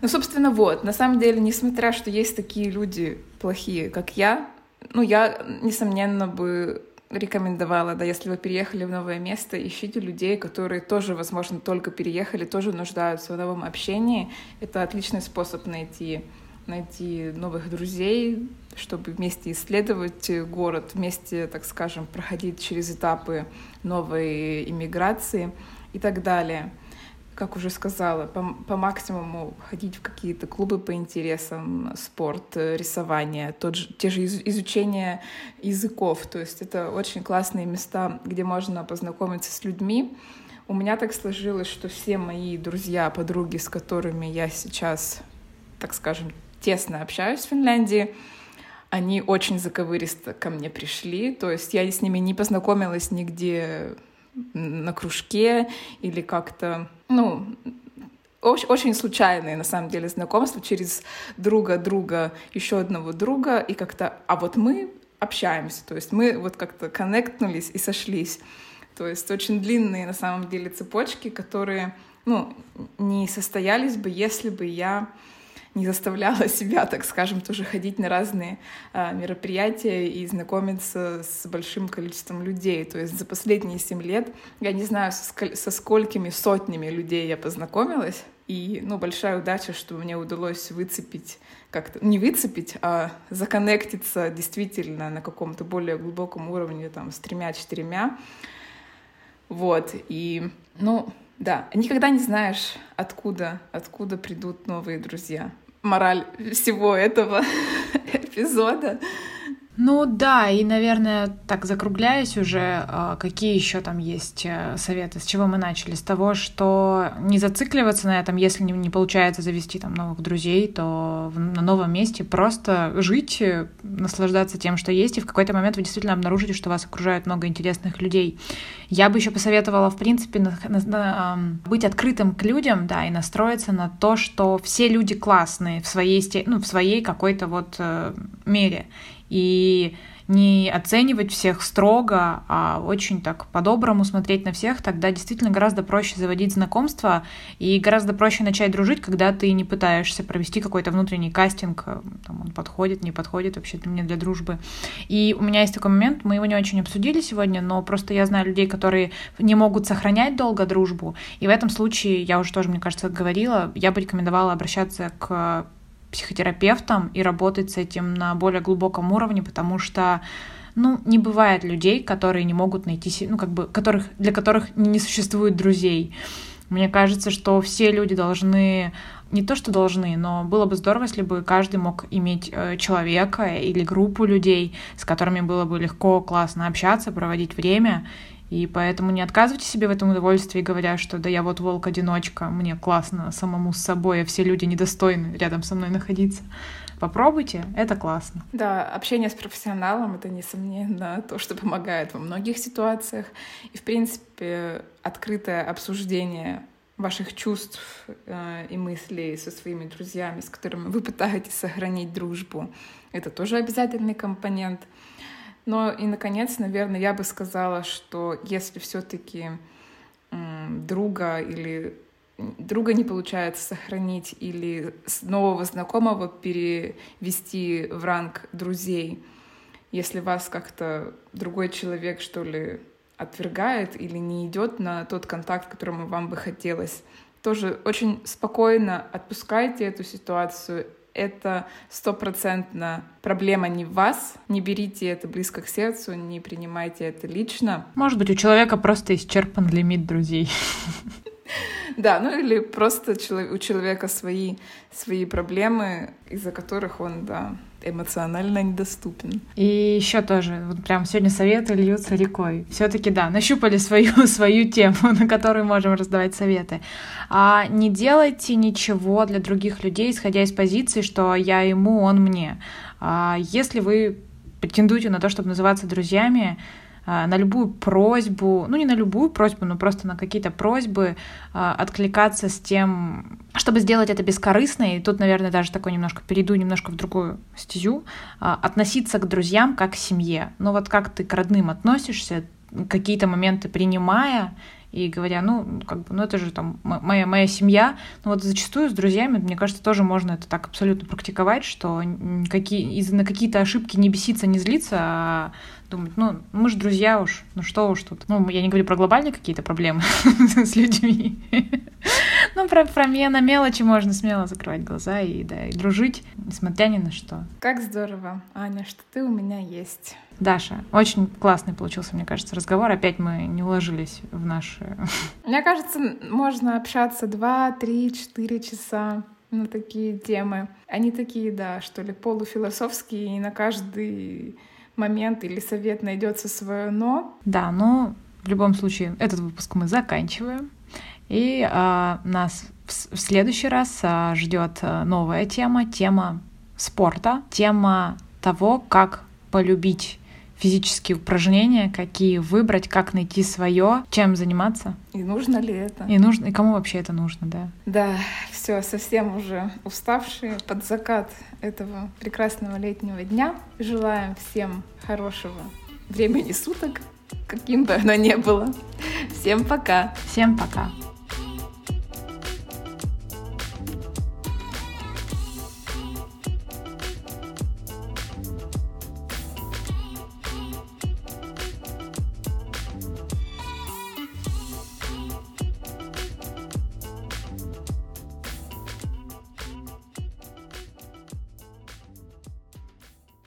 Ну, собственно, вот. На самом деле, несмотря, что есть такие люди плохие, как я, ну, я, несомненно, бы рекомендовала, да, если вы переехали в новое место, ищите людей, которые тоже, возможно, только переехали, тоже нуждаются в новом общении. Это отличный способ найти найти новых друзей, чтобы вместе исследовать город, вместе, так скажем, проходить через этапы новой иммиграции и так далее. Как уже сказала, по, по максимуму ходить в какие-то клубы по интересам, спорт, рисование, тот же, те же из, изучение языков. То есть это очень классные места, где можно познакомиться с людьми. У меня так сложилось, что все мои друзья, подруги, с которыми я сейчас, так скажем, тесно общаюсь в Финляндии, они очень заковыристо ко мне пришли, то есть я с ними не познакомилась нигде на кружке или как-то, ну, очень, случайные, на самом деле, знакомства через друга друга, еще одного друга, и как-то, а вот мы общаемся, то есть мы вот как-то коннектнулись и сошлись. То есть очень длинные, на самом деле, цепочки, которые ну, не состоялись бы, если бы я не заставляла себя, так скажем, тоже ходить на разные а, мероприятия и знакомиться с большим количеством людей. То есть за последние семь лет я не знаю, со, со сколькими сотнями людей я познакомилась. И, ну, большая удача, что мне удалось выцепить как-то, не выцепить, а законнектиться действительно на каком-то более глубоком уровне, там, с тремя-четырьмя. Вот, и, ну, да, никогда не знаешь, откуда, откуда придут новые друзья. Мораль всего этого эпизода ну да, и, наверное, так закругляясь уже, а, какие еще там есть э, советы? С чего мы начали? С того, что не зацикливаться на этом, если не, получается завести там новых друзей, то на новом месте просто жить, э, наслаждаться тем, что есть, и в какой-то момент вы действительно обнаружите, что вас окружает много интересных людей. Я бы еще посоветовала, в принципе, на, на, на, быть открытым к людям, да, и настроиться на то, что все люди классные в своей, ну, в своей какой-то вот э, мере и не оценивать всех строго, а очень так по-доброму смотреть на всех, тогда действительно гораздо проще заводить знакомства и гораздо проще начать дружить, когда ты не пытаешься провести какой-то внутренний кастинг, э, там он подходит, не подходит вообще для меня для дружбы. И у меня есть такой момент, мы его не очень обсудили сегодня, но просто я знаю людей, которые не могут сохранять долго дружбу, и в этом случае, я уже тоже, мне кажется, говорила, я бы рекомендовала обращаться к психотерапевтом и работать с этим на более глубоком уровне, потому что ну, не бывает людей, которые не могут найти, ну, как бы, которых, для которых не существует друзей. Мне кажется, что все люди должны, не то что должны, но было бы здорово, если бы каждый мог иметь э, человека или группу людей, с которыми было бы легко, классно общаться, проводить время и поэтому не отказывайте себе в этом удовольствии, говоря, что да я вот волк-одиночка, мне классно самому с собой, а все люди недостойны рядом со мной находиться. Попробуйте, это классно. Да, общение с профессионалом — это, несомненно, то, что помогает во многих ситуациях. И, в принципе, открытое обсуждение ваших чувств э, и мыслей со своими друзьями, с которыми вы пытаетесь сохранить дружбу, это тоже обязательный компонент — но и, наконец, наверное, я бы сказала, что если все-таки друга или друга не получается сохранить или нового знакомого перевести в ранг друзей, если вас как-то другой человек, что ли, отвергает или не идет на тот контакт, которому вам бы хотелось, тоже очень спокойно отпускайте эту ситуацию это стопроцентно проблема не в вас. Не берите это близко к сердцу, не принимайте это лично. Может быть, у человека просто исчерпан лимит друзей. Да, ну или просто у человека свои, свои проблемы, из-за которых он, да, эмоционально недоступен. И еще тоже, вот прям сегодня советы льются рекой. Все-таки, да, нащупали свою, свою тему, на которую можем раздавать советы. А не делайте ничего для других людей, исходя из позиции, что я ему, он мне. А если вы претендуете на то, чтобы называться друзьями, на любую просьбу, ну не на любую просьбу, но просто на какие-то просьбы а, откликаться с тем, чтобы сделать это бескорыстно, и тут, наверное, даже такой немножко перейду немножко в другую стезю, а, относиться к друзьям как к семье. Ну вот как ты к родным относишься, какие-то моменты принимая, и говоря, ну, как бы, ну это же там моя, моя семья. Но вот зачастую с друзьями, мне кажется, тоже можно это так абсолютно практиковать, что какие, из, на какие-то ошибки не беситься, не злиться, а думать, ну, мы же друзья уж, ну что уж тут. Ну, я не говорю про глобальные какие-то проблемы с людьми. Ну, про, про меня на мелочи можно смело закрывать глаза и, да, и дружить, несмотря ни на что. Как здорово, Аня, что ты у меня есть. Даша, очень классный получился, мне кажется, разговор. Опять мы не уложились в наши... Мне кажется, можно общаться два, три, четыре часа на такие темы. Они такие, да, что ли, полуфилософские, и на каждый момент или совет найдется свое но. Да, но в любом случае этот выпуск мы заканчиваем. И а, нас в, в следующий раз а, ждет а, новая тема, тема спорта, тема того, как полюбить физические упражнения, какие выбрать, как найти свое, чем заниматься. И нужно ли это? И нужно, и кому вообще это нужно, да? Да, все, совсем уже уставшие под закат этого прекрасного летнего дня. Желаем всем хорошего времени суток, каким бы оно ни было. Всем пока. Всем пока.